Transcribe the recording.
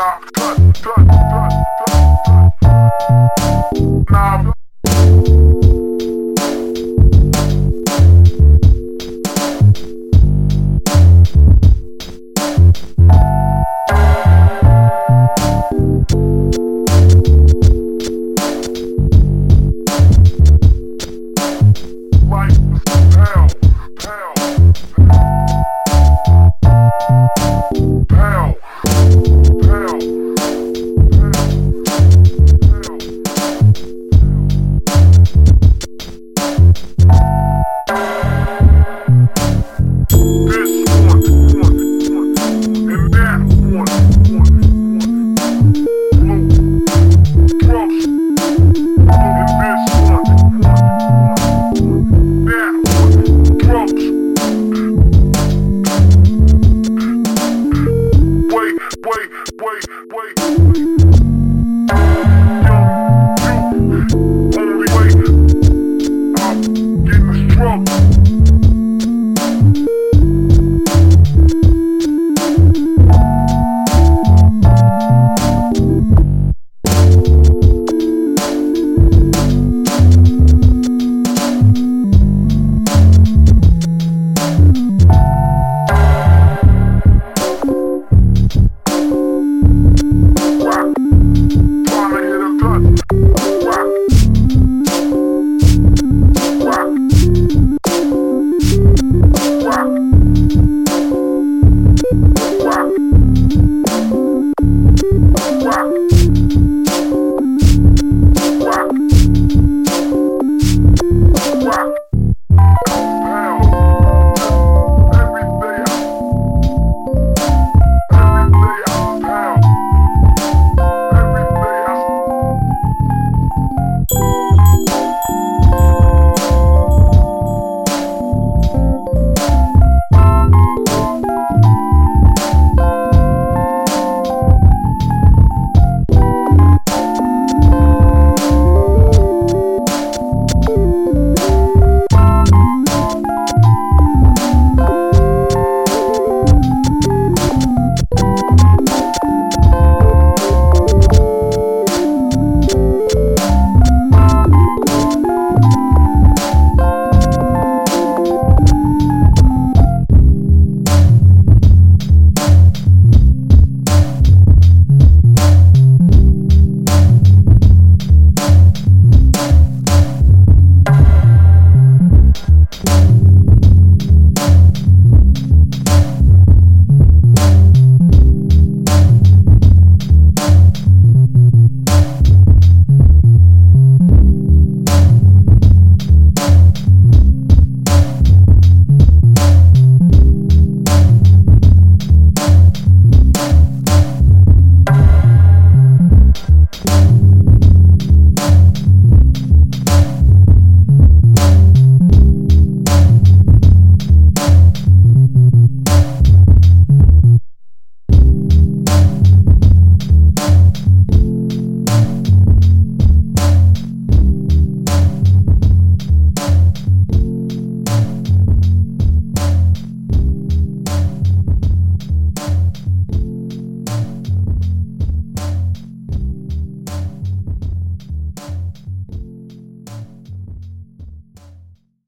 Right. wait, wait. Only wait. I'm getting strong.